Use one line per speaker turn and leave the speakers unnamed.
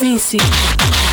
Vinci.